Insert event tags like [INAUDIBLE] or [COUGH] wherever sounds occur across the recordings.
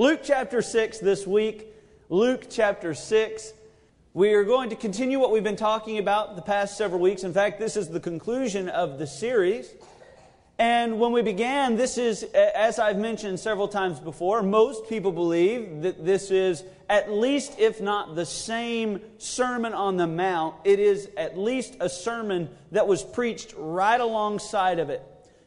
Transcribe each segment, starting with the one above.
Luke chapter 6 this week. Luke chapter 6. We are going to continue what we've been talking about the past several weeks. In fact, this is the conclusion of the series. And when we began, this is, as I've mentioned several times before, most people believe that this is at least, if not the same Sermon on the Mount, it is at least a sermon that was preached right alongside of it.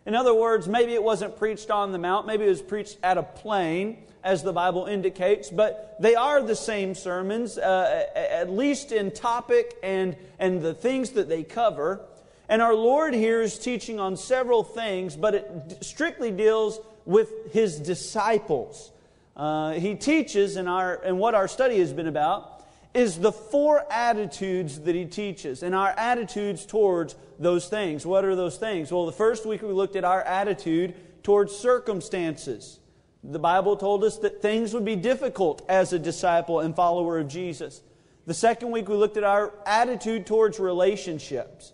In other words, maybe it wasn't preached on the Mount, maybe it was preached at a plain, as the Bible indicates, but they are the same sermons, uh, at least in topic and, and the things that they cover. And our Lord here is teaching on several things, but it strictly deals with his disciples. Uh, he teaches, in, our, in what our study has been about, is the four attitudes that he teaches and our attitudes towards those things. What are those things? Well, the first week we looked at our attitude towards circumstances. The Bible told us that things would be difficult as a disciple and follower of Jesus. The second week we looked at our attitude towards relationships.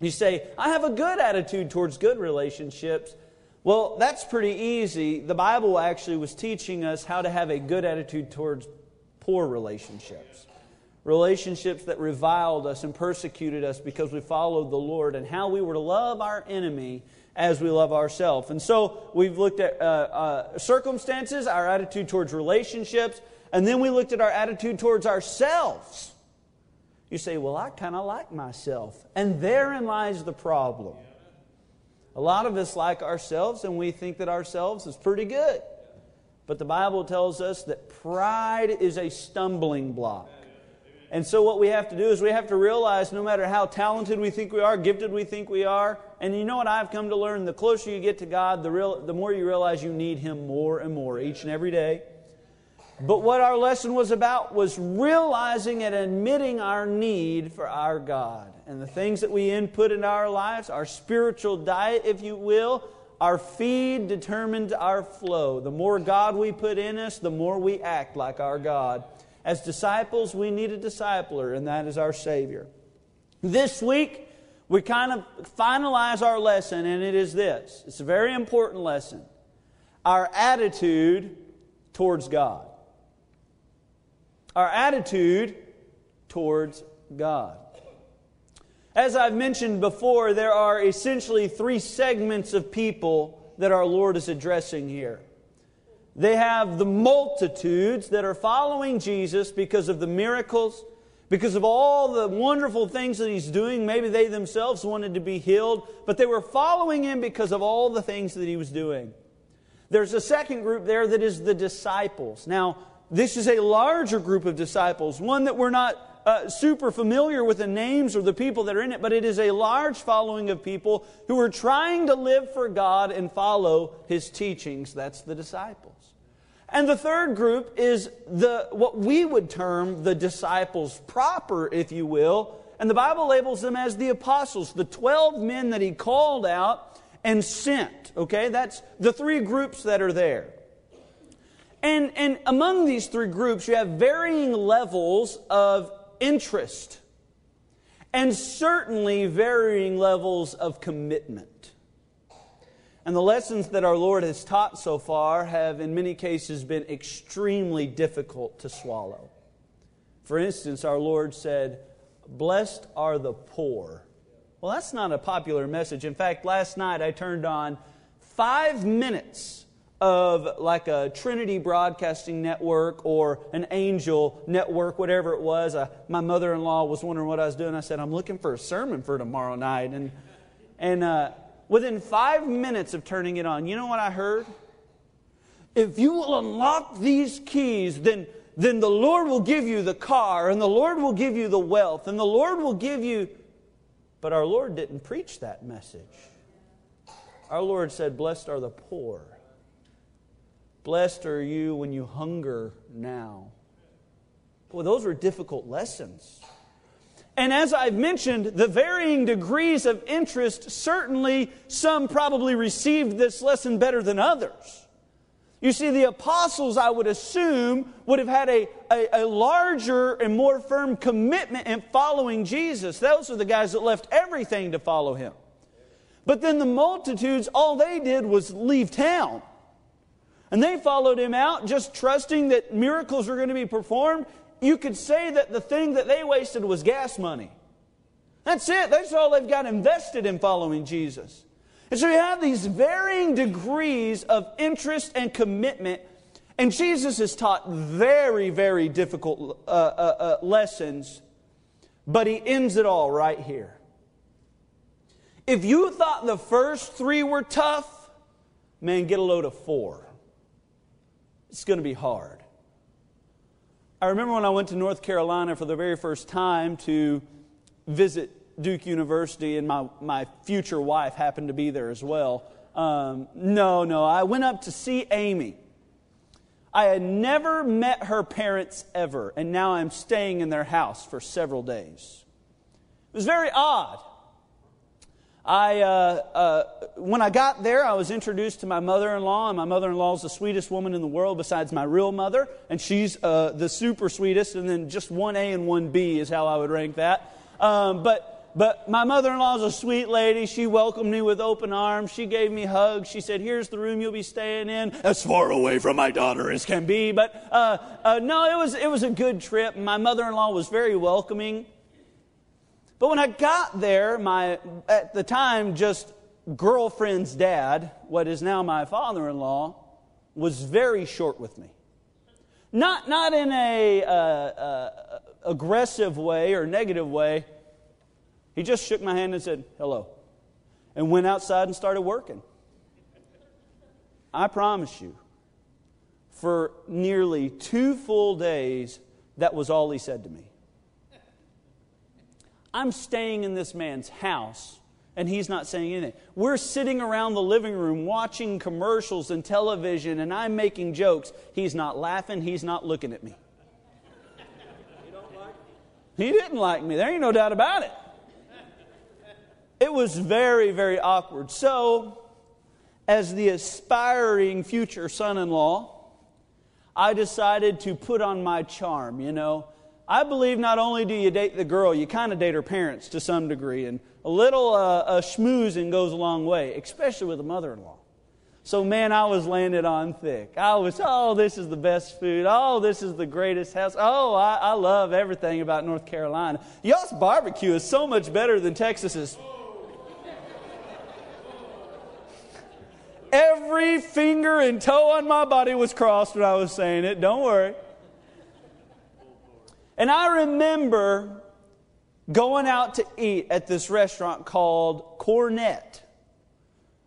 You say, I have a good attitude towards good relationships. Well, that's pretty easy. The Bible actually was teaching us how to have a good attitude towards poor relationships. Relationships that reviled us and persecuted us because we followed the Lord, and how we were to love our enemy as we love ourselves. And so we've looked at uh, uh, circumstances, our attitude towards relationships, and then we looked at our attitude towards ourselves. You say, Well, I kind of like myself. And therein lies the problem. A lot of us like ourselves and we think that ourselves is pretty good. But the Bible tells us that pride is a stumbling block. And so, what we have to do is we have to realize no matter how talented we think we are, gifted we think we are, and you know what I've come to learn? The closer you get to God, the, real, the more you realize you need Him more and more each and every day. But what our lesson was about was realizing and admitting our need for our God. And the things that we input in our lives, our spiritual diet, if you will, our feed determines our flow. The more God we put in us, the more we act like our God. As disciples, we need a discipler, and that is our Savior. This week, we kind of finalize our lesson, and it is this it's a very important lesson our attitude towards God our attitude towards God. As I've mentioned before, there are essentially three segments of people that our Lord is addressing here. They have the multitudes that are following Jesus because of the miracles, because of all the wonderful things that he's doing. Maybe they themselves wanted to be healed, but they were following him because of all the things that he was doing. There's a second group there that is the disciples. Now, this is a larger group of disciples, one that we're not uh, super familiar with the names or the people that are in it, but it is a large following of people who are trying to live for God and follow His teachings. That's the disciples. And the third group is the, what we would term the disciples proper, if you will. And the Bible labels them as the apostles, the 12 men that He called out and sent. Okay, that's the three groups that are there. And, and among these three groups, you have varying levels of interest and certainly varying levels of commitment. And the lessons that our Lord has taught so far have, in many cases, been extremely difficult to swallow. For instance, our Lord said, Blessed are the poor. Well, that's not a popular message. In fact, last night I turned on five minutes of like a Trinity Broadcasting Network or an Angel Network, whatever it was. Uh, my mother in law was wondering what I was doing. I said, I'm looking for a sermon for tomorrow night. And, and uh, within five minutes of turning it on, you know what I heard? If you will unlock these keys, then, then the Lord will give you the car, and the Lord will give you the wealth, and the Lord will give you. But our Lord didn't preach that message. Our Lord said, Blessed are the poor Blessed are you when you hunger now. Boy, those were difficult lessons. And as I've mentioned, the varying degrees of interest, certainly some probably received this lesson better than others. You see, the apostles, I would assume, would have had a, a, a, larger and more firm commitment in following Jesus. Those are the guys that left everything to follow him. But then the multitudes, all they did was leave town. And they followed him out, just trusting that miracles were going to be performed. You could say that the thing that they wasted was gas money. That's it. That's all they've got invested in following Jesus. And so you have these varying degrees of interest and commitment. And Jesus has taught very, very difficult uh, uh, uh, lessons, but he ends it all right here. If you thought the first three were tough, man, get a load of four. It's going to be hard. I remember when I went to North Carolina for the very first time to visit Duke University, and my, my future wife happened to be there as well. Um, no, no, I went up to see Amy. I had never met her parents ever, and now I'm staying in their house for several days. It was very odd. I, uh, uh, when I got there, I was introduced to my mother in law, and my mother in law is the sweetest woman in the world besides my real mother, and she's uh, the super sweetest, and then just one A and one B is how I would rank that. Um, but but my mother in law is a sweet lady. She welcomed me with open arms. She gave me hugs. She said, Here's the room you'll be staying in, as far away from my daughter as can be. But uh, uh, no, it was, it was a good trip. My mother in law was very welcoming. But when I got there, my, at the time, just girlfriend's dad, what is now my father in law, was very short with me. Not, not in a uh, uh, aggressive way or negative way he just shook my hand and said, hello, and went outside and started working. I promise you, for nearly two full days, that was all he said to me. I'm staying in this man's house, and he's not saying anything. We're sitting around the living room watching commercials and television, and I'm making jokes. He's not laughing, he's not looking at me. He didn't like me. There ain't no doubt about it. It was very, very awkward. So, as the aspiring future son in law, I decided to put on my charm, you know. I believe not only do you date the girl, you kind of date her parents to some degree, and a little uh, a schmoozing goes a long way, especially with a mother in law. So, man, I was landed on thick. I was, oh, this is the best food. Oh, this is the greatest house. Oh, I, I love everything about North Carolina. Y'all's barbecue is so much better than Texas's. Every finger and toe on my body was crossed when I was saying it. Don't worry. And I remember going out to eat at this restaurant called Cornet.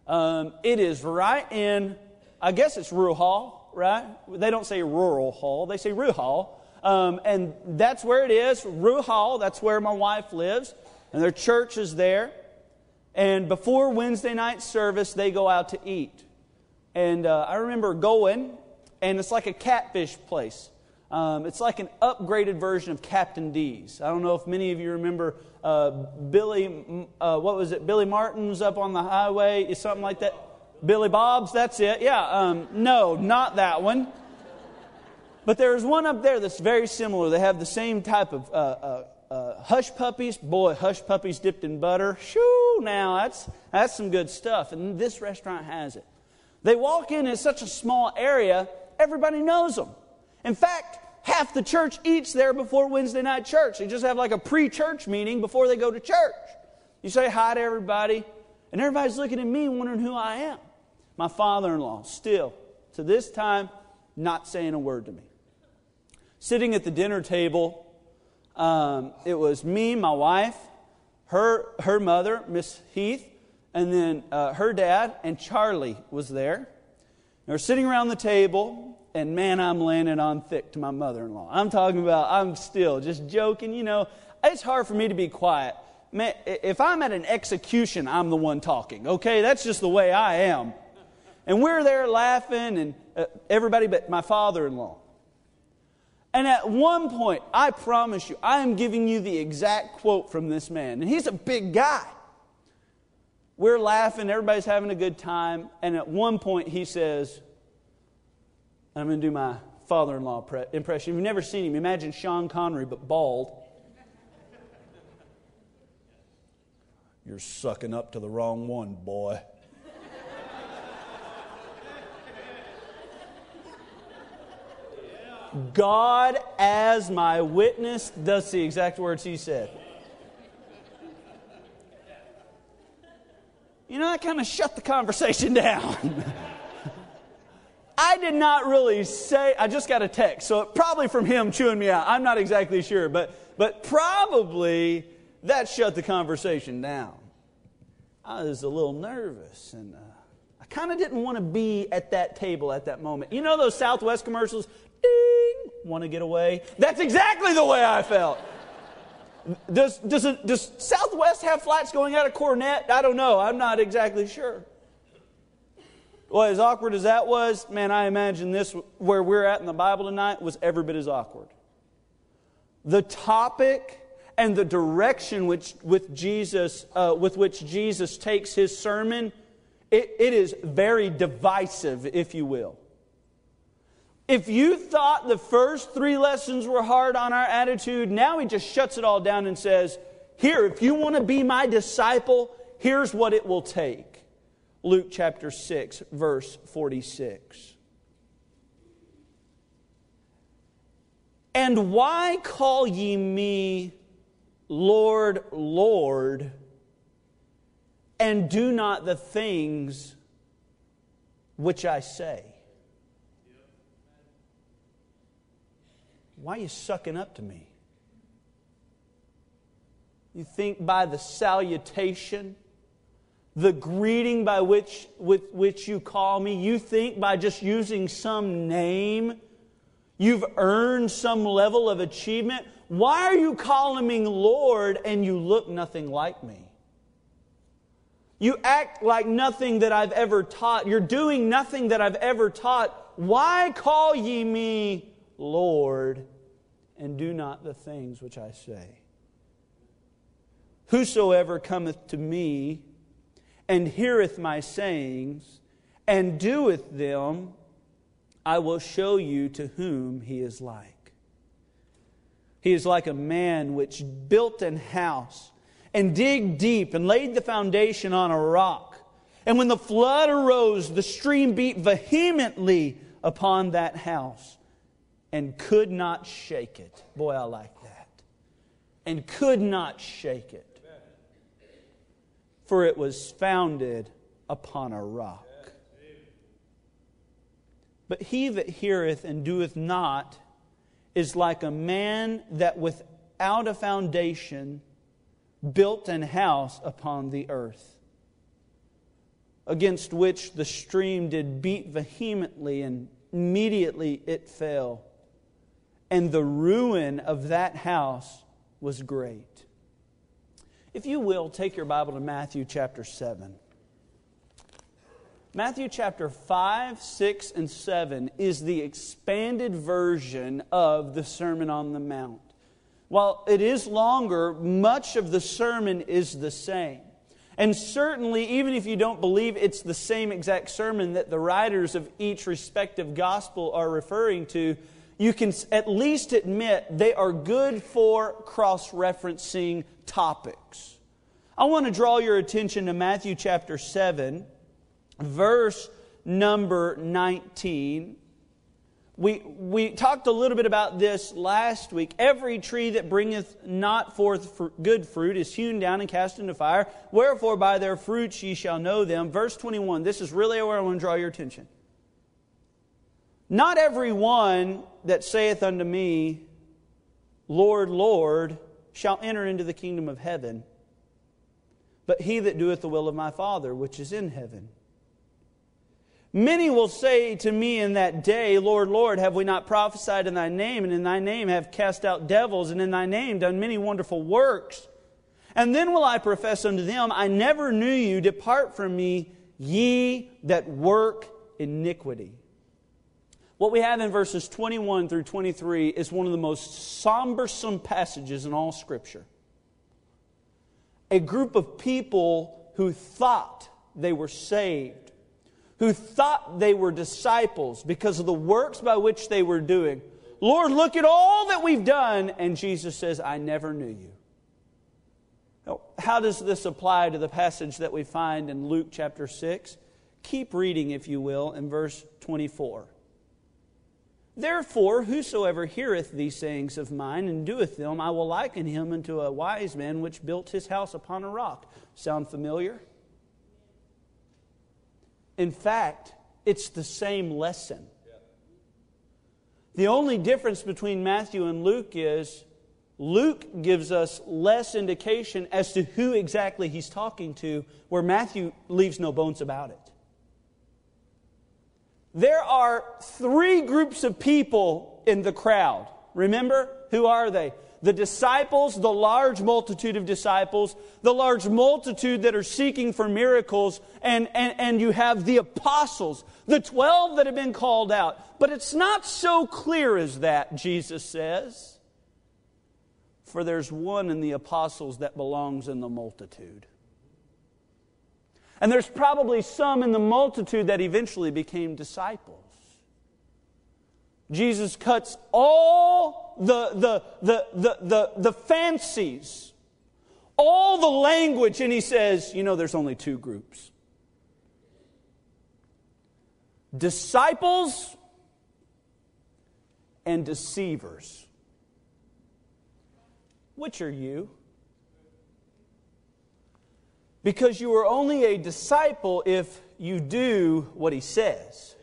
Um, it is right in, I guess it's Rural Hall, right? They don't say rural hall, they say Rural Hall. Um, and that's where it is, Rural Hall. That's where my wife lives. And their church is there. And before Wednesday night service, they go out to eat. And uh, I remember going, and it's like a catfish place. Um, it's like an upgraded version of Captain D's. I don't know if many of you remember uh, Billy, uh, what was it? Billy Martin's up on the highway, is something like that. Billy Bob's, that's it. Yeah, um, no, not that one. But there's one up there that's very similar. They have the same type of uh, uh uh, hush puppies, boy, hush puppies dipped in butter. Shoo, now that's, that's some good stuff. And this restaurant has it. They walk in, it's such a small area, everybody knows them. In fact, half the church eats there before Wednesday night church. They just have like a pre church meeting before they go to church. You say hi to everybody, and everybody's looking at me wondering who I am. My father in law, still, to this time, not saying a word to me. Sitting at the dinner table, um, it was me, my wife, her, her mother, Miss Heath, and then uh, her dad, and Charlie was there. And we're sitting around the table, and man, I'm landing on thick to my mother in law. I'm talking about, I'm still just joking. You know, it's hard for me to be quiet. Man, if I'm at an execution, I'm the one talking, okay? That's just the way I am. And we're there laughing, and uh, everybody but my father in law. And at one point, I promise you, I am giving you the exact quote from this man. And he's a big guy. We're laughing, everybody's having a good time. And at one point, he says, I'm going to do my father in law impression. If you've never seen him, imagine Sean Connery, but bald. You're sucking up to the wrong one, boy. God as my witness. That's the exact words he said. You know, that kind of shut the conversation [LAUGHS] down. I did not really say, I just got a text, so probably from him chewing me out. I'm not exactly sure, but, but probably that shut the conversation down. I was a little nervous and uh, I kind of didn't want to be at that table at that moment. You know those Southwest commercials? Ding! Want to get away? That's exactly the way I felt. Does, does, it, does Southwest have flights going out of Cornet? I don't know. I'm not exactly sure. Well, as awkward as that was, man, I imagine this, where we're at in the Bible tonight, was every bit as awkward. The topic and the direction which, with, Jesus, uh, with which Jesus takes his sermon, it, it is very divisive, if you will. If you thought the first three lessons were hard on our attitude, now he just shuts it all down and says, Here, if you want to be my disciple, here's what it will take. Luke chapter 6, verse 46. And why call ye me Lord, Lord, and do not the things which I say? Why are you sucking up to me? You think by the salutation, the greeting by which, with which you call me, you think by just using some name, you've earned some level of achievement. Why are you calling me Lord and you look nothing like me? You act like nothing that I've ever taught. You're doing nothing that I've ever taught. Why call ye me Lord and do not the things which I say. Whosoever cometh to me and heareth my sayings and doeth them, I will show you to whom he is like. He is like a man which built an house and digged deep and laid the foundation on a rock. And when the flood arose, the stream beat vehemently upon that house and could not shake it. Boy, I like that. And could not shake it. For it was founded upon a rock. But he that heareth and doeth not is like a man that without a foundation built an house upon the earth, against which the stream did beat vehemently, and immediately it fell and the ruin of that house was great. If you will, take your Bible to Matthew chapter 7. Matthew chapter 5, 6, and 7 is the expanded version of the Sermon on the Mount. While it is longer, much of the sermon is the same. And certainly, even if you don't believe it's the same exact sermon that the writers of each respective gospel are referring to, you can at least admit they are good for cross referencing topics. I want to draw your attention to Matthew chapter 7, verse number 19. We, we talked a little bit about this last week. Every tree that bringeth not forth good fruit is hewn down and cast into fire. Wherefore, by their fruits ye shall know them. Verse 21, this is really where I want to draw your attention. Not every one that saith unto me, Lord, Lord, shall enter into the kingdom of heaven, but he that doeth the will of my Father which is in heaven. Many will say to me in that day, Lord, Lord, have we not prophesied in thy name, and in thy name have cast out devils, and in thy name done many wonderful works? And then will I profess unto them, I never knew you, depart from me, ye that work iniquity. What we have in verses 21 through 23 is one of the most sombersome passages in all Scripture. A group of people who thought they were saved, who thought they were disciples because of the works by which they were doing. Lord, look at all that we've done. And Jesus says, I never knew you. How does this apply to the passage that we find in Luke chapter 6? Keep reading, if you will, in verse 24. Therefore, whosoever heareth these sayings of mine and doeth them, I will liken him unto a wise man which built his house upon a rock. Sound familiar? In fact, it's the same lesson. The only difference between Matthew and Luke is Luke gives us less indication as to who exactly he's talking to, where Matthew leaves no bones about it. There are three groups of people in the crowd. Remember? Who are they? The disciples, the large multitude of disciples, the large multitude that are seeking for miracles, and, and, and you have the apostles, the 12 that have been called out. But it's not so clear as that, Jesus says. For there's one in the apostles that belongs in the multitude. And there's probably some in the multitude that eventually became disciples. Jesus cuts all the, the, the, the, the, the fancies, all the language, and he says, you know, there's only two groups disciples and deceivers. Which are you? Because you are only a disciple if you do what he says.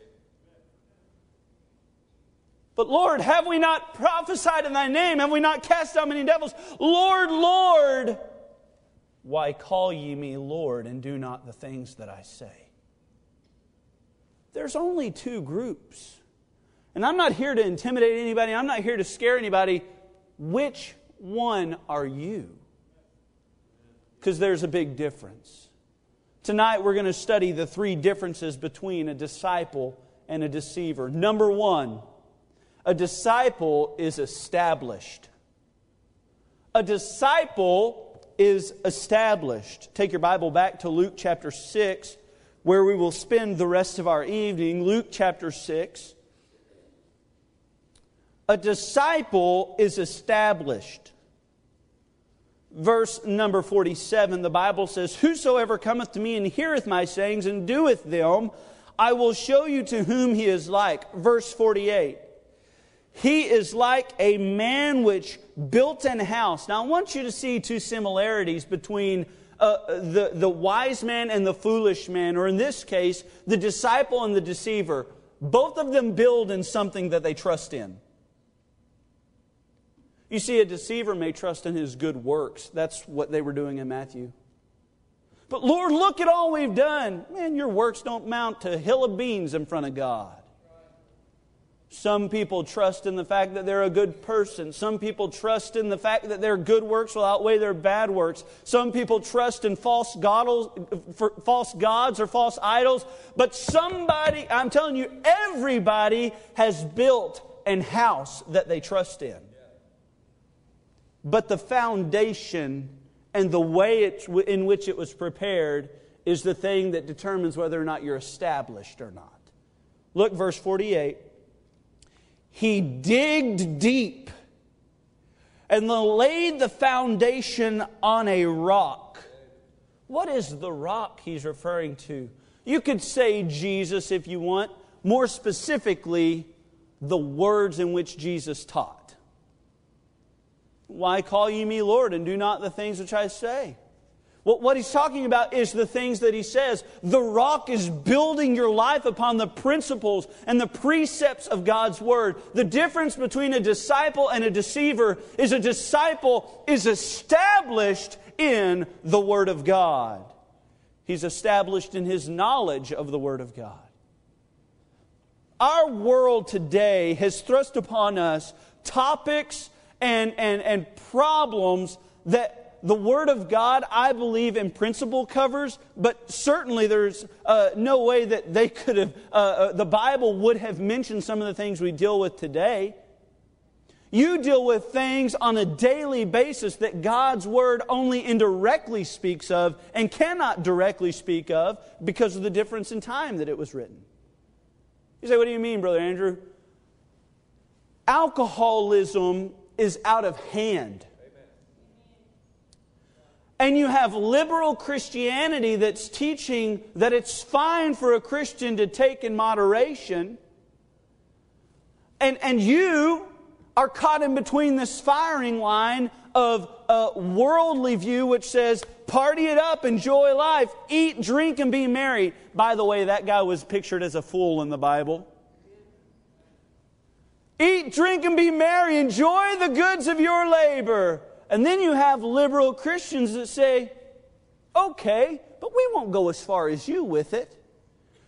But Lord, have we not prophesied in thy name? Have we not cast out many devils? Lord, Lord, why call ye me Lord and do not the things that I say? There's only two groups. And I'm not here to intimidate anybody, I'm not here to scare anybody. Which one are you? Because there's a big difference. Tonight, we're going to study the three differences between a disciple and a deceiver. Number one, a disciple is established. A disciple is established. Take your Bible back to Luke chapter 6, where we will spend the rest of our evening. Luke chapter 6. A disciple is established verse number 47, the Bible says, Whosoever cometh to me and heareth my sayings and doeth them, I will show you to whom he is like. Verse 48. He is like a man which built an house. Now, I want you to see two similarities between uh, the, the wise man and the foolish man, or in this case, the disciple and the deceiver. Both of them build in something that they trust in. You see, a deceiver may trust in his good works. That's what they were doing in Matthew. But Lord, look at all we've done. Man, your works don't mount to a hill of beans in front of God. Some people trust in the fact that they're a good person. Some people trust in the fact that their good works will outweigh their bad works. Some people trust in false, gods or false idols. But somebody, I'm telling you, everybody has built an house that they trust in but the foundation and the way in which it was prepared is the thing that determines whether or not you're established or not. Look, verse 48. He digged deep and laid the foundation on a rock. What is the rock he's referring to? You could say Jesus if you want. More specifically, the words in which Jesus taught. Why call ye me Lord and do not the things which I say? what he's talking about is the things that he says. The rock is building your life upon the principles and the precepts of God's word. The difference between a disciple and a deceiver is a disciple is established in the word of God. He's established in his knowledge of the word of God. Our world today has thrust upon us topics and, and, and problems that the Word of God, I believe, in principle covers, but certainly there's uh, no way that they could have, uh, uh, the Bible would have mentioned some of the things we deal with today. You deal with things on a daily basis that God's Word only indirectly speaks of and cannot directly speak of because of the difference in time that it was written. You say, What do you mean, Brother Andrew? Alcoholism is out of hand. And you have liberal Christianity that's teaching that it's fine for a Christian to take in moderation. And, and you are caught in between this firing line of a worldly view which says, party it up, enjoy life, eat, drink, and be merry. By the way, that guy was pictured as a fool in the Bible. Eat, drink, and be merry, enjoy the goods of your labor. And then you have liberal Christians that say, okay, but we won't go as far as you with it.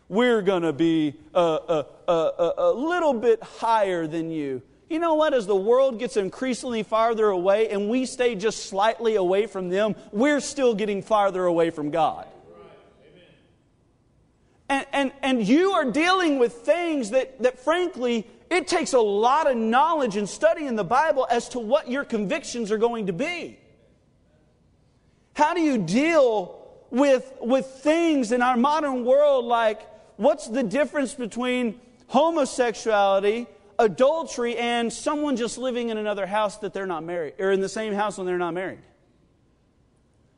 We're going to be a, a, a, a, little bit higher than you. You know what? As the world gets increasingly farther away and we stay just slightly away from them, we're still getting farther away from God. And, and, and you are dealing with things that, that, frankly, it takes a lot of knowledge and study in the Bible as to what your convictions are going to be. How do you deal with, with things in our modern world like what's the difference between homosexuality, adultery, and someone just living in another house that they're not married, or in the same house when they're not married?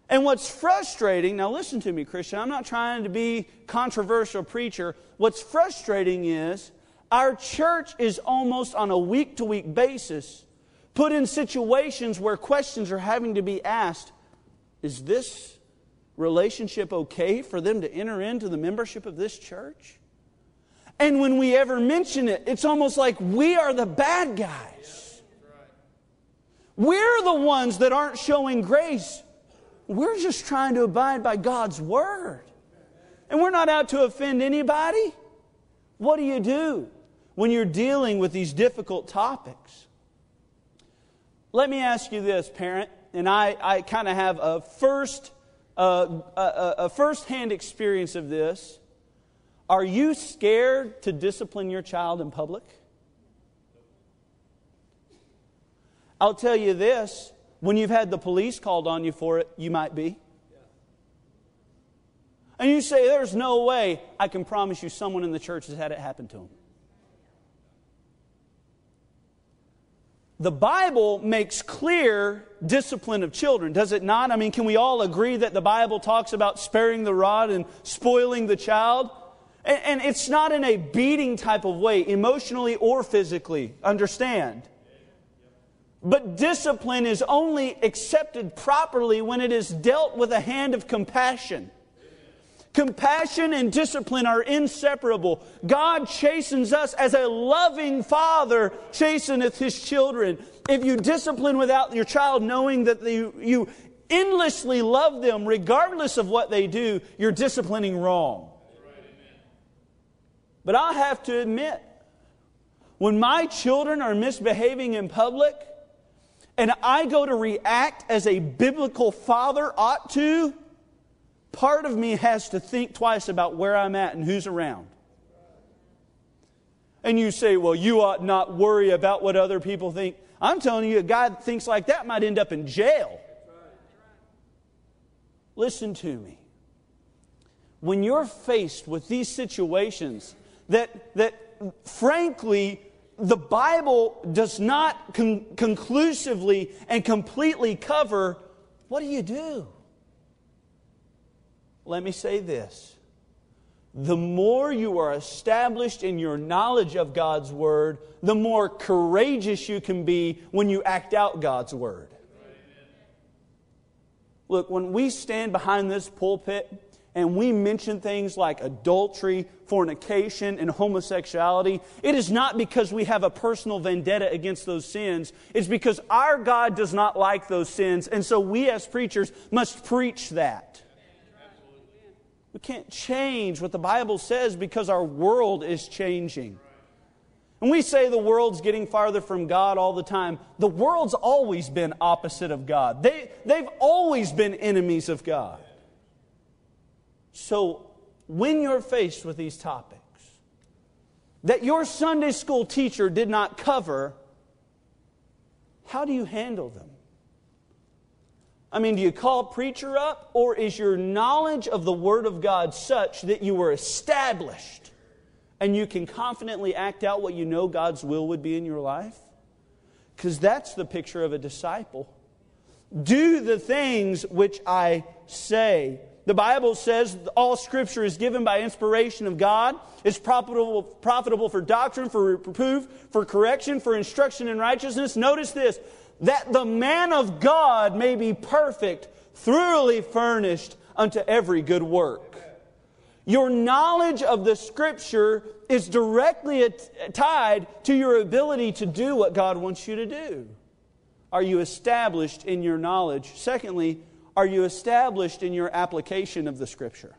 And what's frustrating, now listen to me, Christian, I'm not trying to be controversial preacher. What's frustrating is our church is almost on a week to week basis put in situations where questions are having to be asked Is this relationship okay for them to enter into the membership of this church? And when we ever mention it, it's almost like we are the bad guys. We're the ones that aren't showing grace. We're just trying to abide by God's word. And we're not out to offend anybody. What do you do when you're dealing with these difficult topics? Let me ask you this, parent, and I, I kind of have a first, uh, a, a first-hand experience of this. Are you scared to discipline your child in public? I'll tell you this when you've had the police called on you for it, you might be. And you say, There's no way. I can promise you, someone in the church has had it happen to them. The Bible makes clear discipline of children, does it not? I mean, can we all agree that the Bible talks about sparing the rod and spoiling the child? And, and it's not in a beating type of way, emotionally or physically. Understand? But discipline is only accepted properly when it is dealt with a hand of compassion. Compassion and discipline are inseparable. God chastens us as a loving father chasteneth his children. If you discipline without your child knowing that you, you endlessly love them regardless of what they do, you're disciplining wrong. But I have to admit, when my children are misbehaving in public, and I go to react as a biblical father ought to, part of me has to think twice about where I'm at and who's around. And you say, well, you ought not worry about what other people think. I'm telling you, a guy that thinks like that might end up in jail. Listen to me. When you're faced with these situations, that, that frankly, the Bible does not con- conclusively and completely cover, what do you do? Let me say this. The more you are established in your knowledge of God's Word, the more courageous you can be when you act out God's Word. Look, when we stand behind this pulpit and we mention things like adultery, fornication, and homosexuality, it is not because we have a personal vendetta against those sins. It's because our God does not like those sins, and so we as preachers must preach that. We can't change what the Bible says because our world is changing. And we say the world's getting farther from God all the time. The world's always been opposite of God. They, they've always been enemies of God. So, when you're faced with these topics that your Sunday school teacher did not cover, how do you handle them? I mean, do you call preacher up, or is your knowledge of the Word of God such that you are established and you can confidently act out what you know God's will would be in your life? Because that's the picture of a disciple. Do the things which I say. The Bible says all Scripture is given by inspiration of God. It's profitable, profitable for doctrine, for reproof, for correction, for instruction in righteousness. Notice this that the man of God may be perfect, thoroughly furnished unto every good work. Your knowledge of the Scripture is directly tied to your ability to do what God wants you to do. Are you established in your knowledge? Secondly, are you established in your application of the Scripture?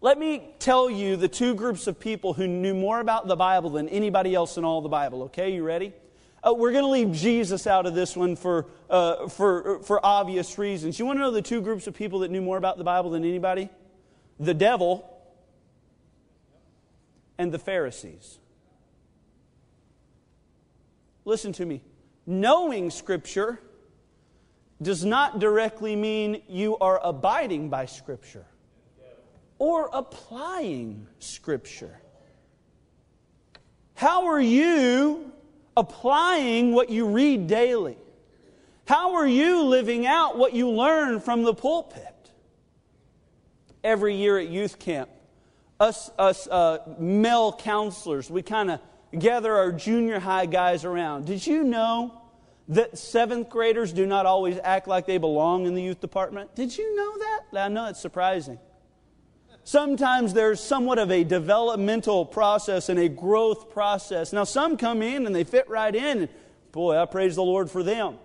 Let me tell you the two groups of people who knew more about the Bible than anybody else in all the Bible. Okay, you ready? Uh, we're going to leave Jesus out of this one for, uh, for, for obvious reasons. You want to know the two groups of people that knew more about the Bible than anybody? The devil and the Pharisees. Listen to me. Knowing Scripture does not directly mean you are abiding by Scripture or applying Scripture. How are you applying what you read daily? How are you living out what you learn from the pulpit? Every year at youth camp, us, us uh, male counselors, we kind of gather our junior high guys around. Did you know that seventh graders do not always act like they belong in the youth department. Did you know that? I know it's surprising. Sometimes there's somewhat of a developmental process and a growth process. Now, some come in and they fit right in. Boy, I praise the Lord for them.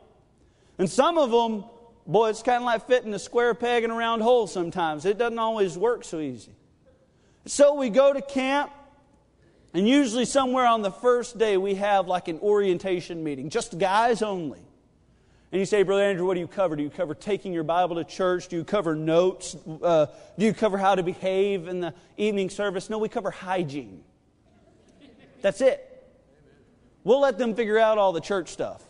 And some of them, boy, it's kind of like fitting a square peg in a round hole sometimes. It doesn't always work so easy. So we go to camp and usually, somewhere on the first day, we have like an orientation meeting, just guys only. And you say, Brother Andrew, what do you cover? Do you cover taking your Bible to church? Do you cover notes? Uh, do you cover how to behave in the evening service? No, we cover hygiene. That's it. We'll let them figure out all the church stuff.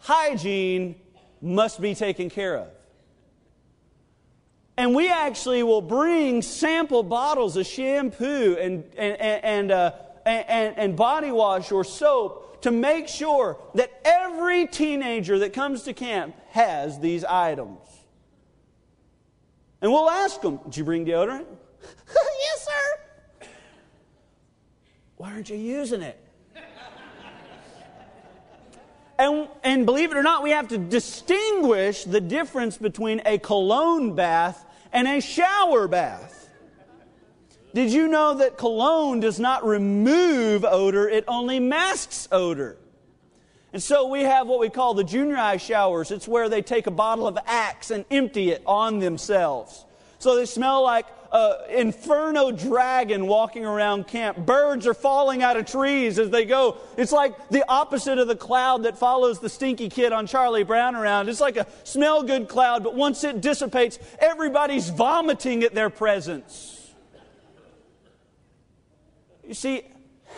Hygiene must be taken care of. And we actually will bring sample bottles of shampoo and, and, and, uh, and, and body wash or soap to make sure that every teenager that comes to camp has these items. And we'll ask them, Did you bring deodorant? [LAUGHS] yes, sir. Why aren't you using it? And, and believe it or not, we have to distinguish the difference between a cologne bath and a shower bath. Did you know that cologne does not remove odor, it only masks odor? And so we have what we call the junior high showers. It's where they take a bottle of Axe and empty it on themselves. So they smell like uh, inferno dragon walking around camp. Birds are falling out of trees as they go. It's like the opposite of the cloud that follows the stinky kid on Charlie Brown around. It's like a smell good cloud, but once it dissipates, everybody's vomiting at their presence. You see,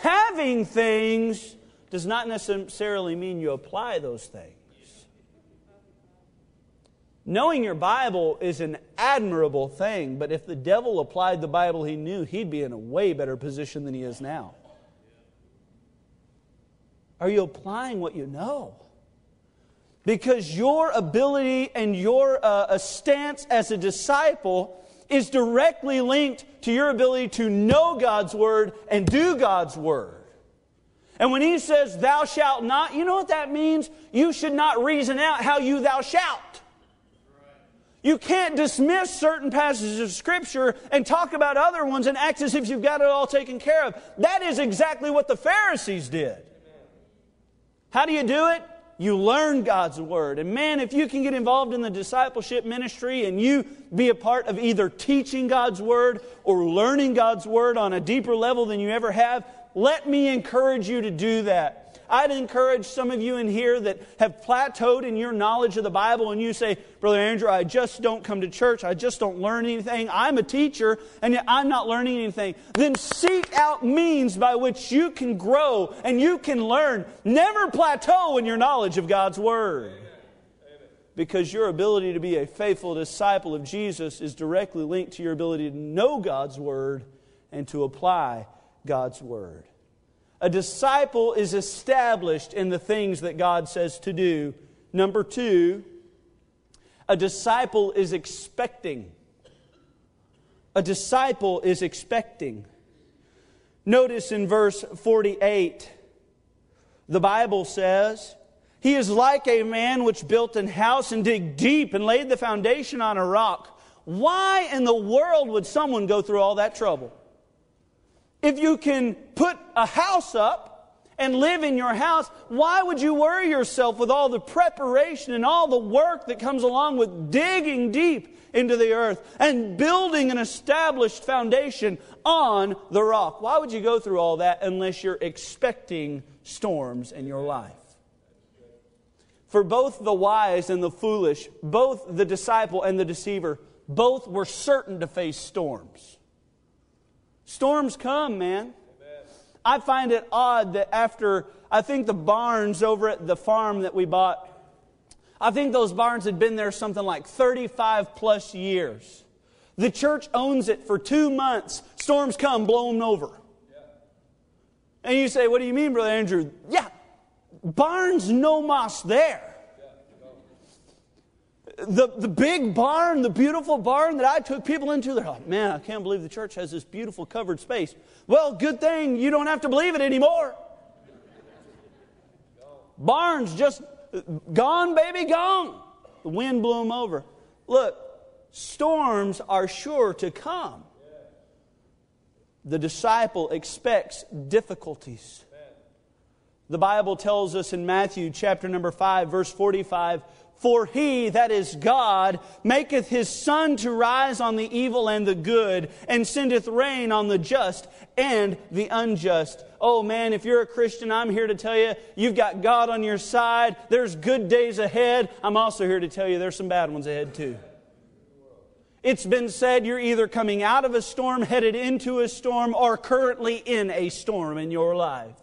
having things does not necessarily mean you apply those things. Knowing your Bible is an admirable thing, but if the devil applied the Bible he knew, he'd be in a way better position than he is now. Are you applying what you know? Because your ability and your uh, stance as a disciple is directly linked to your ability to know God's Word and do God's Word. And when he says, Thou shalt not, you know what that means? You should not reason out how you thou shalt. You can't dismiss certain passages of Scripture and talk about other ones and act as if you've got it all taken care of. That is exactly what the Pharisees did. How do you do it? You learn God's Word. And man, if you can get involved in the discipleship ministry and you be a part of either teaching God's Word or learning God's Word on a deeper level than you ever have, let me encourage you to do that. I'd encourage some of you in here that have plateaued in your knowledge of the Bible and you say, Brother Andrew, I just don't come to church. I just don't learn anything. I'm a teacher and yet I'm not learning anything. Then seek out means by which you can grow and you can learn. Never plateau in your knowledge of God's Word. Because your ability to be a faithful disciple of Jesus is directly linked to your ability to know God's Word and to apply God's Word. A disciple is established in the things that God says to do. Number two, A disciple is expecting. A disciple is expecting. Notice in verse 48, the Bible says, He is like a man which built an house and dig deep and laid the foundation on a rock. Why in the world would someone go through all that trouble? If you can put a house up and live in your house, why would you worry yourself with all the preparation and all the work that comes along with digging deep into the earth and building an established foundation on the rock. Why would you go through all that unless you're expecting storms in your life? For both the wise and the foolish, both the disciple and the deceiver, both were certain to face storms. Storms come, man. I find it odd that after, I think the barns over at the farm that we bought I think those barns had been there something like 35 plus years. The church owns it for two months. Storms come, blow them over. And you say, What do you mean, Brother Andrew? Yeah, barns no moss there. The, the big barn, the beautiful barn that I took people into, they're like, man, I can't believe the church has this beautiful covered space. Well, good thing you don't have to believe it anymore. Barns just Gone, baby, gone. The wind blew them over. Look, storms are sure to come. The disciple expects difficulties. The Bible tells us in Matthew chapter number 5, verse 45 for he, that is God, maketh his sun to rise on the evil and the good, and sendeth rain on the just and the unjust. Oh man, if you're a Christian, I'm here to tell you, you've got God on your side. There's good days ahead. I'm also here to tell you there's some bad ones ahead too. It's been said you're either coming out of a storm, headed into a storm, or currently in a storm in your life.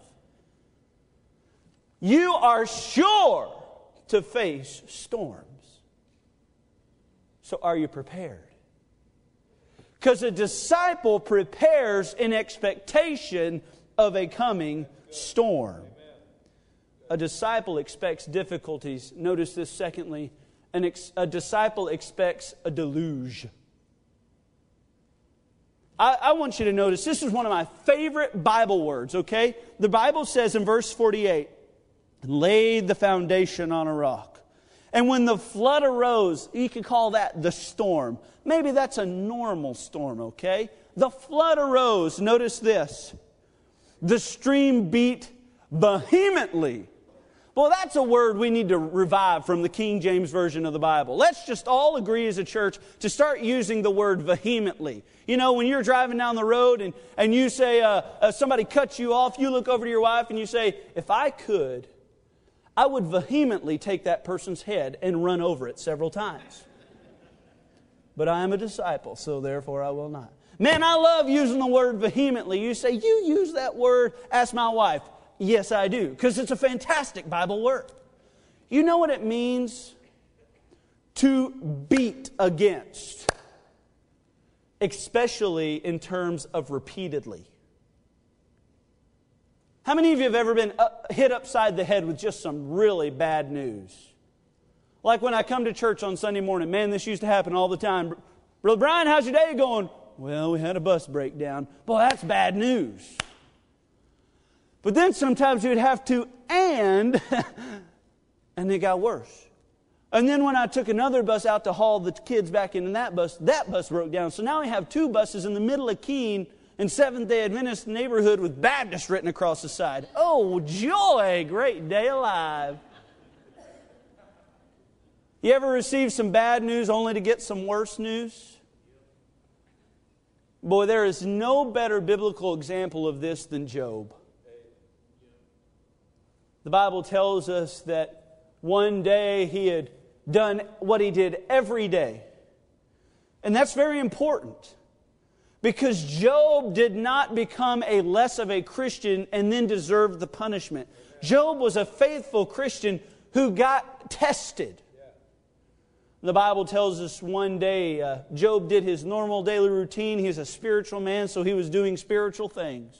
You are sure to face storms. So, are you prepared? Because a disciple prepares in expectation of a coming storm. A disciple expects difficulties. Notice this, secondly, ex- a disciple expects a deluge. I, I want you to notice this is one of my favorite Bible words, okay? The Bible says in verse 48 and laid the foundation on a rock. And when the flood arose, you could call that the storm. Maybe that's a normal storm, okay? The flood arose. Notice this. The stream beat vehemently. Well, that's a word we need to revive from the King James Version of the Bible. Let's just all agree as a church to start using the word vehemently. You know, when you're driving down the road and, and you say, uh, uh, somebody cuts you off, you look over to your wife and you say, If I could, I would vehemently take that person's head and run over it several times. But I am a disciple, so therefore I will not. Man, I love using the word vehemently. You say, You use that word? Ask my wife. Yes, I do, because it's a fantastic Bible word. You know what it means? To beat against, especially in terms of repeatedly. How many of you have ever been up, hit upside the head with just some really bad news? Like when I come to church on Sunday morning, man, this used to happen all the time. Brother Brian, how's your day going? Well, we had a bus breakdown. Boy, that's bad news. But then sometimes you'd have to and, [LAUGHS] and it got worse. And then when I took another bus out to haul the kids back into that bus, that bus broke down. So now we have two buses in the middle of Keene and Seventh day Adventist neighborhood with Baptist written across the side. Oh, joy, great day alive. You ever receive some bad news only to get some worse news? Boy, there is no better biblical example of this than Job. The Bible tells us that one day he had done what he did every day. And that's very important. Because Job did not become a less of a Christian and then deserve the punishment. Job was a faithful Christian who got tested. The Bible tells us one day uh, Job did his normal daily routine. He's a spiritual man, so he was doing spiritual things.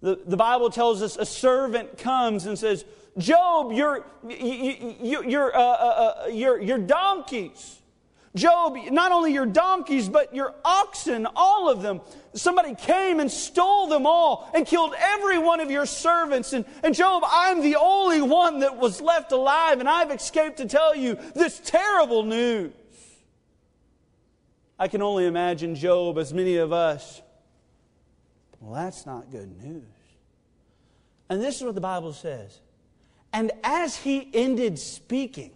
The, the Bible tells us a servant comes and says, Job, your, your, your, uh, uh, uh, your, your donkeys. Job, not only your donkeys, but your oxen, all of them. Somebody came and stole them all and killed every one of your servants. And, and Job, I'm the only one that was left alive, and I've escaped to tell you this terrible news. I can only imagine Job, as many of us. Well, that's not good news. And this is what the Bible says. And as he ended speaking,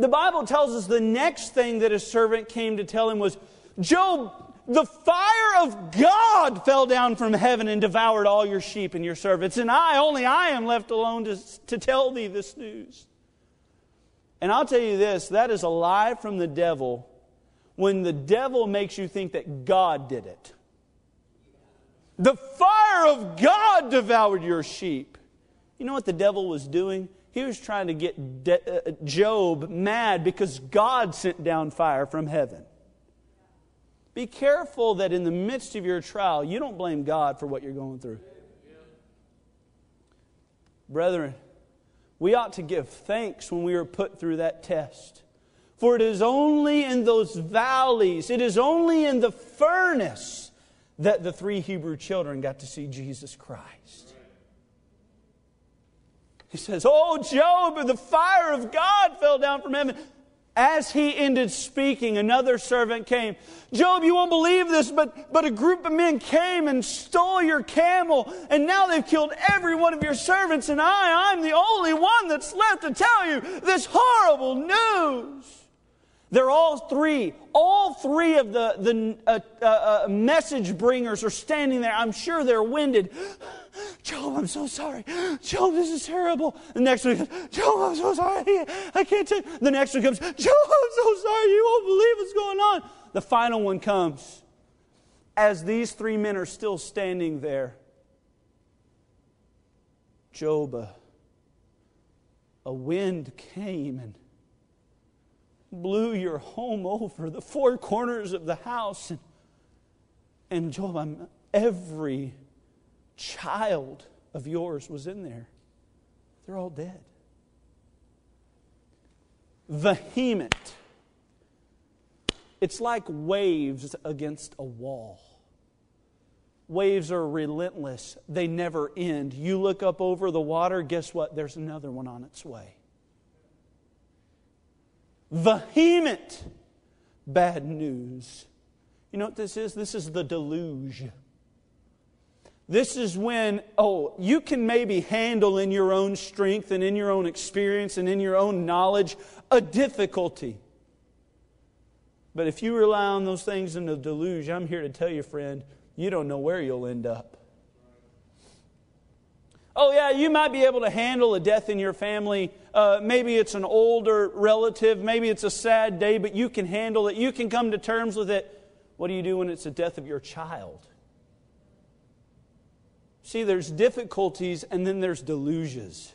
the Bible tells us the next thing that his servant came to tell him was Job, the fire of God fell down from heaven and devoured all your sheep and your servants, and I, only I am left alone to, to tell thee this news. And I'll tell you this that is a lie from the devil when the devil makes you think that God did it. The fire of God devoured your sheep. You know what the devil was doing? He was trying to get De- uh, Job mad because God sent down fire from heaven. Be careful that in the midst of your trial, you don't blame God for what you're going through. Brethren, we ought to give thanks when we are put through that test. For it is only in those valleys, it is only in the furnace that the three Hebrew children got to see Jesus Christ. He says, Oh, Job, the fire of God fell down from heaven. As he ended speaking, another servant came. Job, you won't believe this, but, but a group of men came and stole your camel, and now they've killed every one of your servants, and I, I'm the only one that's left to tell you this horrible news. They're all three, all three of the, the uh, uh, uh, message bringers are standing there. I'm sure they're winded. Job, I'm so sorry. Job, this is terrible. The next one comes, Job, I'm so sorry. I can't take. The next one comes, Job, I'm so sorry. You won't believe what's going on. The final one comes. As these three men are still standing there, Job, a, a wind came and blew your home over, the four corners of the house. And, and Job, I'm, every child of yours was in there. They're all dead. Vehement. It's like waves against a wall. Waves are relentless, they never end. You look up over the water, guess what? There's another one on its way vehement bad news. You know what this is? This is the deluge. This is when, oh, you can maybe handle in your own strength and in your own experience and in your own knowledge a difficulty. But if you rely on those things in the deluge, I'm here to tell you, friend, you don't know where you'll end up. Oh, yeah, you might be able to handle a death in your family. Uh, maybe it's an older relative. Maybe it's a sad day, but you can handle it. You can come to terms with it. What do you do when it's the death of your child? See, there's difficulties and then there's delusions.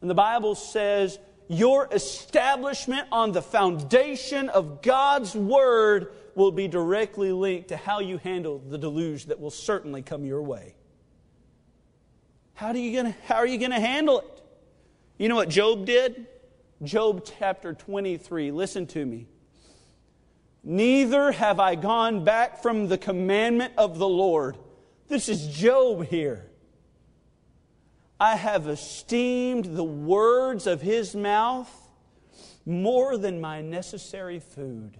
And the Bible says your establishment on the foundation of God's Word will be directly linked to how you handle the deluge that will certainly come your way. How are you to, how are you going to handle it? You know what Job did? Job chapter 23. Listen to me. Neither have I gone back from the commandment of the Lord. This is Job here. I have esteemed the words of his mouth more than my necessary food.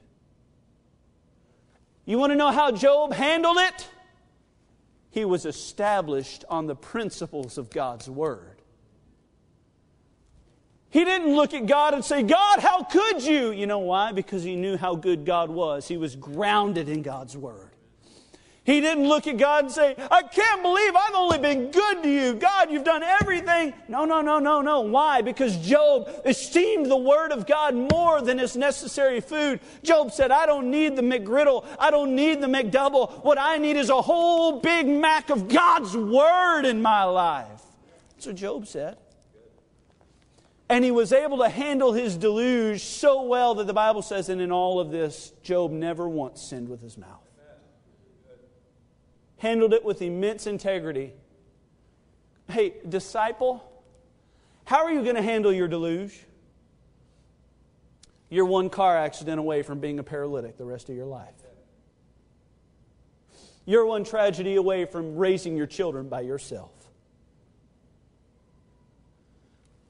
You want to know how Job handled it? he was established on the principles of God's Word. He didn't look at God and say, God, how could you? You know why? Because he knew how good God was. He was grounded in God's Word. He didn't look at God and say, I can't believe I've only been good to you. God, you've done everything. No, no, no, no, no. Why? Because Job esteemed the Word of God more than his necessary food. Job said, I don't need the McGriddle. I don't need the McDouble. What I need is a whole Big Mac of God's Word in my life. That's what Job said. And he was able to handle his deluge so well that the Bible says, and in all of this, Job never once sinned with his mouth. Handled it with immense integrity. Hey, disciple, how are you going to handle your deluge? You're one car accident away from being a paralytic the rest of your life. You're one tragedy away from raising your children by yourself.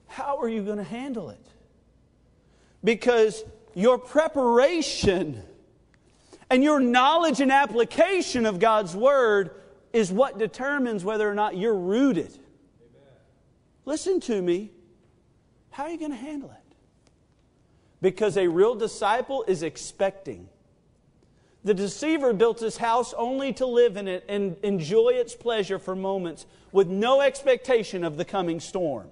How are you going to handle it? Because your preparation and your knowledge and application of God's Word is what determines whether or not you're rooted. Listen to me. How are you going to handle it? Because a real disciple is expecting. The deceiver built his house only to live in it and enjoy its pleasure for moments with no expectation of the coming storm.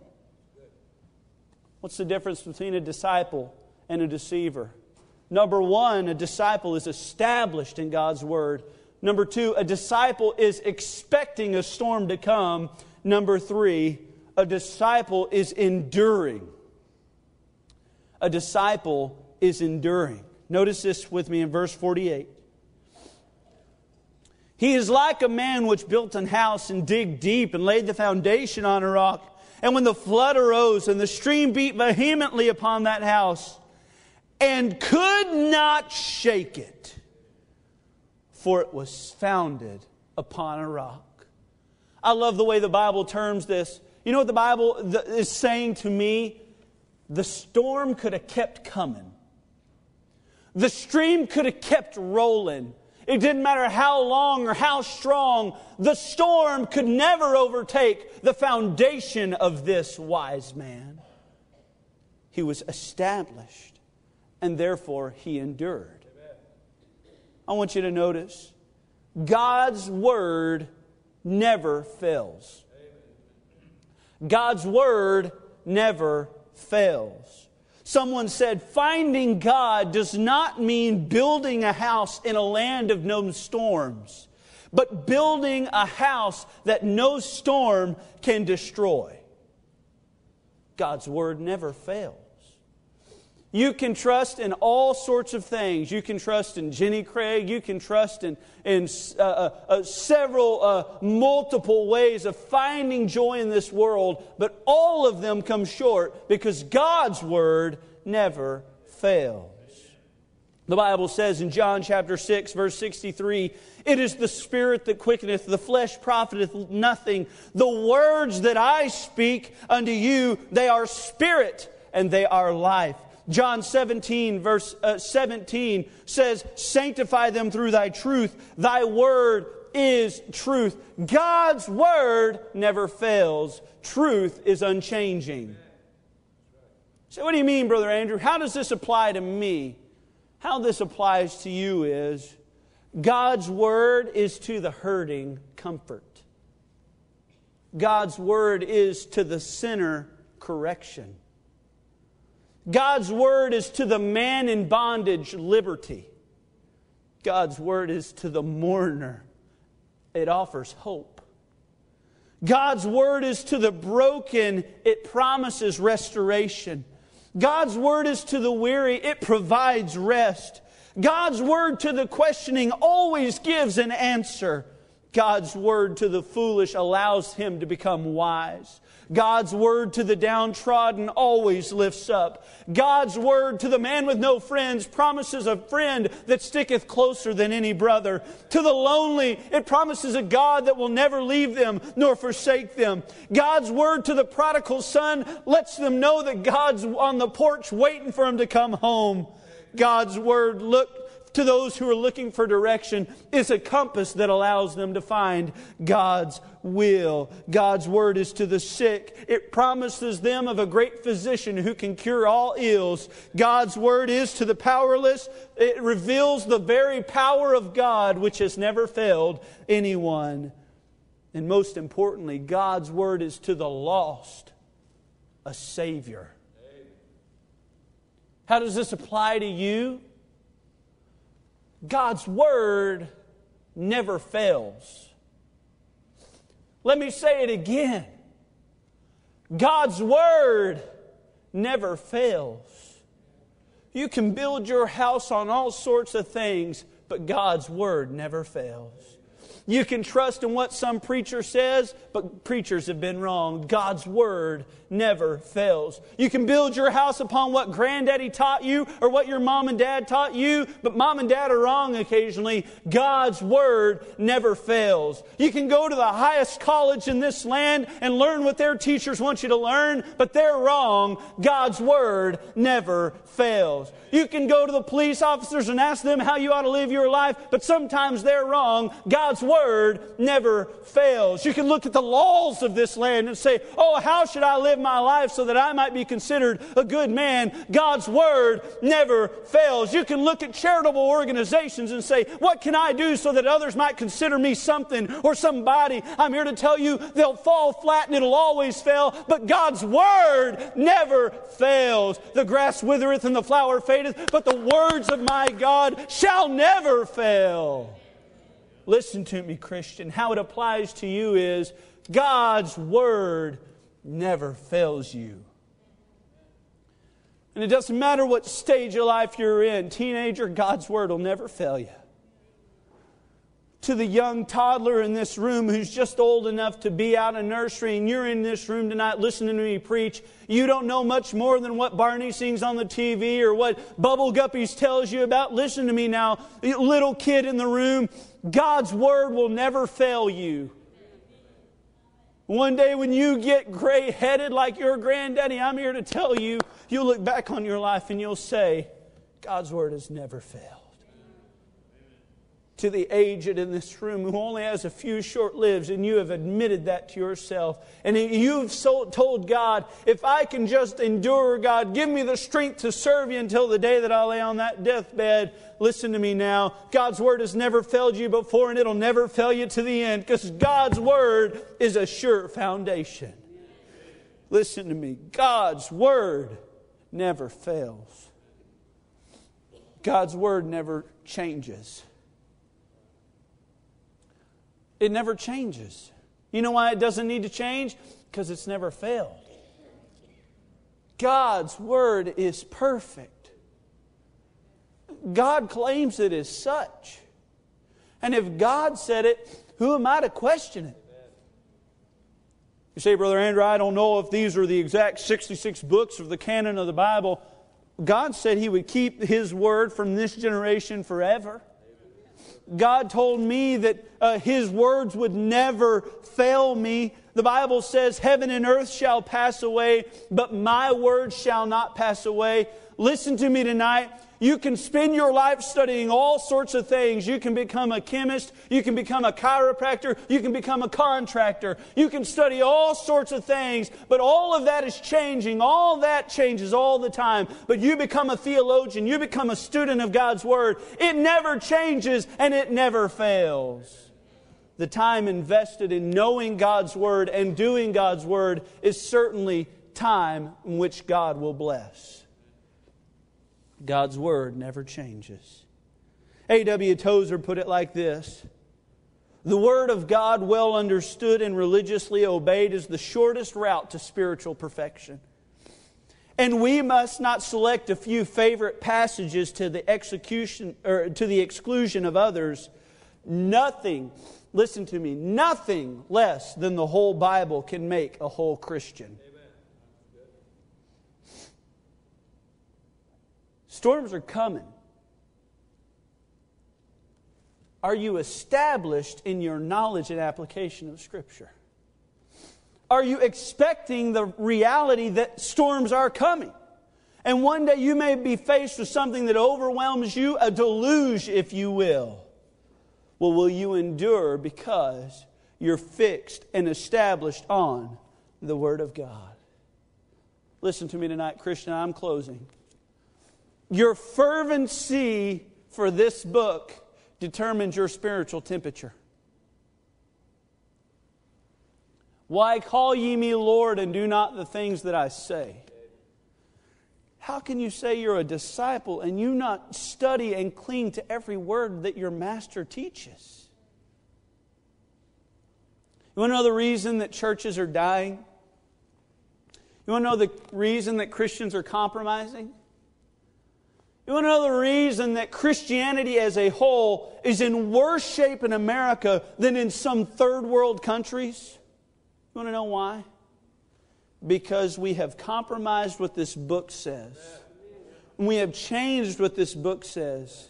What's the difference between a disciple and a deceiver? Number one, a disciple is established in God's Word. Number two, a disciple is expecting a storm to come. Number three, a disciple is enduring. A disciple is enduring. Notice this with me in verse 48. He is like a man which built an house and digged deep and laid the foundation on a rock. And when the flood arose and the stream beat vehemently upon that house, and could not shake it, for it was founded upon a rock. I love the way the Bible terms this. You know what the Bible is saying to me? The storm could have kept coming. The stream could have kept rolling. It didn't matter how long or how strong, the storm could never overtake the foundation of this wise man. He was established and therefore he endured. I want you to notice God's word never fails. God's word never fails. Someone said, finding God does not mean building a house in a land of no storms, but building a house that no storm can destroy. God's word never fails. You can trust in all sorts of things. You can trust in Jenny Craig. You can trust in, in uh, uh, uh, several uh, multiple ways of finding joy in this world, but all of them come short because God's word never fails. The Bible says in John chapter 6, verse 63, It is the Spirit that quickeneth, the flesh profiteth nothing. The words that I speak unto you, they are spirit and they are life. John 17, verse uh, 17 says, Sanctify them through thy truth. Thy word is truth. God's word never fails. Truth is unchanging. So, what do you mean, Brother Andrew? How does this apply to me? How this applies to you is God's word is to the hurting comfort. God's word is to the sinner correction. God's word is to the man in bondage liberty. God's word is to the mourner, it offers hope. God's word is to the broken, it promises restoration. God's word is to the weary, it provides rest. God's word to the questioning always gives an answer. God's word to the foolish allows him to become wise. God's word to the downtrodden always lifts up. God's word to the man with no friends promises a friend that sticketh closer than any brother. To the lonely, it promises a God that will never leave them nor forsake them. God's word to the prodigal son lets them know that God's on the porch waiting for him to come home. God's word look to those who are looking for direction is a compass that allows them to find God's will. God's word is to the sick. It promises them of a great physician who can cure all ills. God's word is to the powerless. It reveals the very power of God which has never failed anyone. And most importantly, God's word is to the lost a Savior. How does this apply to you? God's word never fails. Let me say it again. God's word never fails. You can build your house on all sorts of things, but God's word never fails. You can trust in what some preacher says, but preachers have been wrong. God's word never fails. You can build your house upon what granddaddy taught you or what your mom and dad taught you, but mom and dad are wrong occasionally. God's word never fails. You can go to the highest college in this land and learn what their teachers want you to learn, but they're wrong. God's word never fails. You can go to the police officers and ask them how you ought to live your life, but sometimes they're wrong. God's word never fails. You can look at the laws of this land and say, Oh, how should I live my life so that I might be considered a good man? God's word never fails. You can look at charitable organizations and say, What can I do so that others might consider me something or somebody? I'm here to tell you they'll fall flat and it'll always fail, but God's word never fails. The grass withereth and the flower fadeth, but the words of my God shall never fail. Listen to me, Christian. How it applies to you is God's word never fails you. And it doesn't matter what stage of life you're in, teenager, God's word will never fail you to the young toddler in this room who's just old enough to be out of nursery and you're in this room tonight listening to me preach, you don't know much more than what Barney sings on the TV or what Bubble Guppies tells you about. Listen to me now, little kid in the room. God's word will never fail you. One day when you get gray headed like your granddaddy, I'm here to tell you, you'll look back on your life and you'll say, God's word has never failed to the aged in this room who only has a few short lives, and you have admitted that to yourself. And you've so told God, if I can just endure, God, give me the strength to serve you until the day that I lay on that deathbed. Listen to me now. God's word has never failed you before, and it'll never fail you to the end because God's word is a sure foundation. Listen to me. God's word never fails. God's word never changes. It never changes. You know why it doesn't need to change? Because it's never failed. God's word is perfect. God claims it as such. And if God said it, who am I to question it? You say, Brother Andrew, I don't know if these are the exact 66 books of the canon of the Bible. God said He would keep His word from this generation forever. God told me that uh, His words would never fail me. The Bible says, Heaven and earth shall pass away, but my words shall not pass away. Listen to me tonight. You can spend your life studying all sorts of things. You can become a chemist. You can become a chiropractor. You can become a contractor. You can study all sorts of things, but all of that is changing. All that changes all the time. But you become a theologian. You become a student of God's Word. It never changes and it never fails. The time invested in knowing God's Word and doing God's Word is certainly time in which God will bless. God's word never changes. A.W. Tozer put it like this The word of God, well understood and religiously obeyed, is the shortest route to spiritual perfection. And we must not select a few favorite passages to the execution or to the exclusion of others. Nothing, listen to me, nothing less than the whole Bible can make a whole Christian. Storms are coming. Are you established in your knowledge and application of Scripture? Are you expecting the reality that storms are coming? And one day you may be faced with something that overwhelms you, a deluge, if you will. Well, will you endure because you're fixed and established on the Word of God? Listen to me tonight, Christian. I'm closing. Your fervency for this book determines your spiritual temperature. Why call ye me Lord and do not the things that I say? How can you say you're a disciple and you not study and cling to every word that your master teaches? You want to know the reason that churches are dying? You want to know the reason that Christians are compromising? You want to know the reason that Christianity as a whole is in worse shape in America than in some third world countries? You want to know why? Because we have compromised what this book says. We have changed what this book says.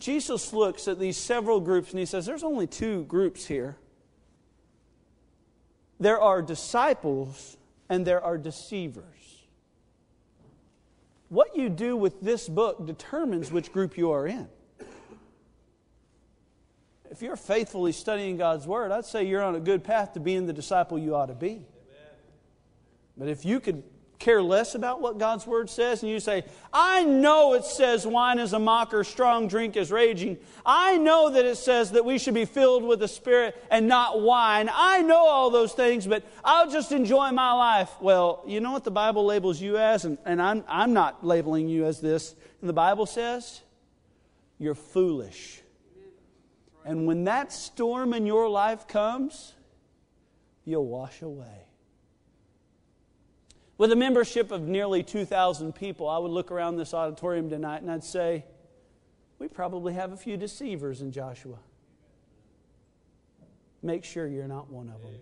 Jesus looks at these several groups and he says, There's only two groups here. There are disciples and there are deceivers. What you do with this book determines which group you are in. If you're faithfully studying God's Word, I'd say you're on a good path to being the disciple you ought to be. But if you could care less about what God's Word says, and you say, I know it says wine is a mocker, strong drink is raging. I know that it says that we should be filled with the Spirit and not wine. I know all those things, but I'll just enjoy my life. Well, you know what the Bible labels you as? And, and I'm, I'm not labeling you as this. And the Bible says, you're foolish. And when that storm in your life comes, you'll wash away. With a membership of nearly 2,000 people, I would look around this auditorium tonight and I'd say, we probably have a few deceivers in Joshua. Make sure you're not one of them.